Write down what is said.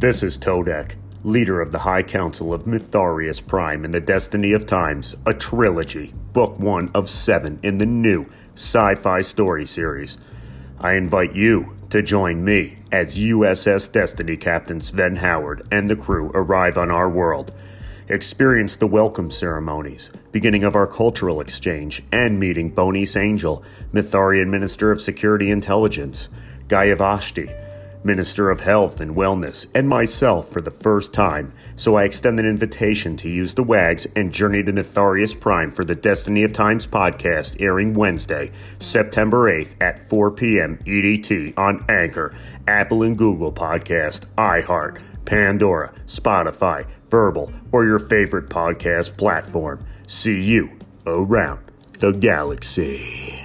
This is Todek, leader of the High Council of Mytharius Prime in the Destiny of Times, a trilogy, book one of seven in the new sci fi story series. I invite you to join me as USS Destiny Captain Sven Howard and the crew arrive on our world. Experience the welcome ceremonies, beginning of our cultural exchange, and meeting Bonis Angel, Mytharian Minister of Security Intelligence, Guy Vashti, Minister of Health and Wellness, and myself for the first time, so I extend an invitation to use the WAGs and journey to Mytharius Prime for the Destiny of Times podcast airing Wednesday, September 8th at 4 p.m. EDT on Anchor, Apple and Google Podcast, iHeart, Pandora, Spotify, Verbal, or your favorite podcast platform. See you around the galaxy.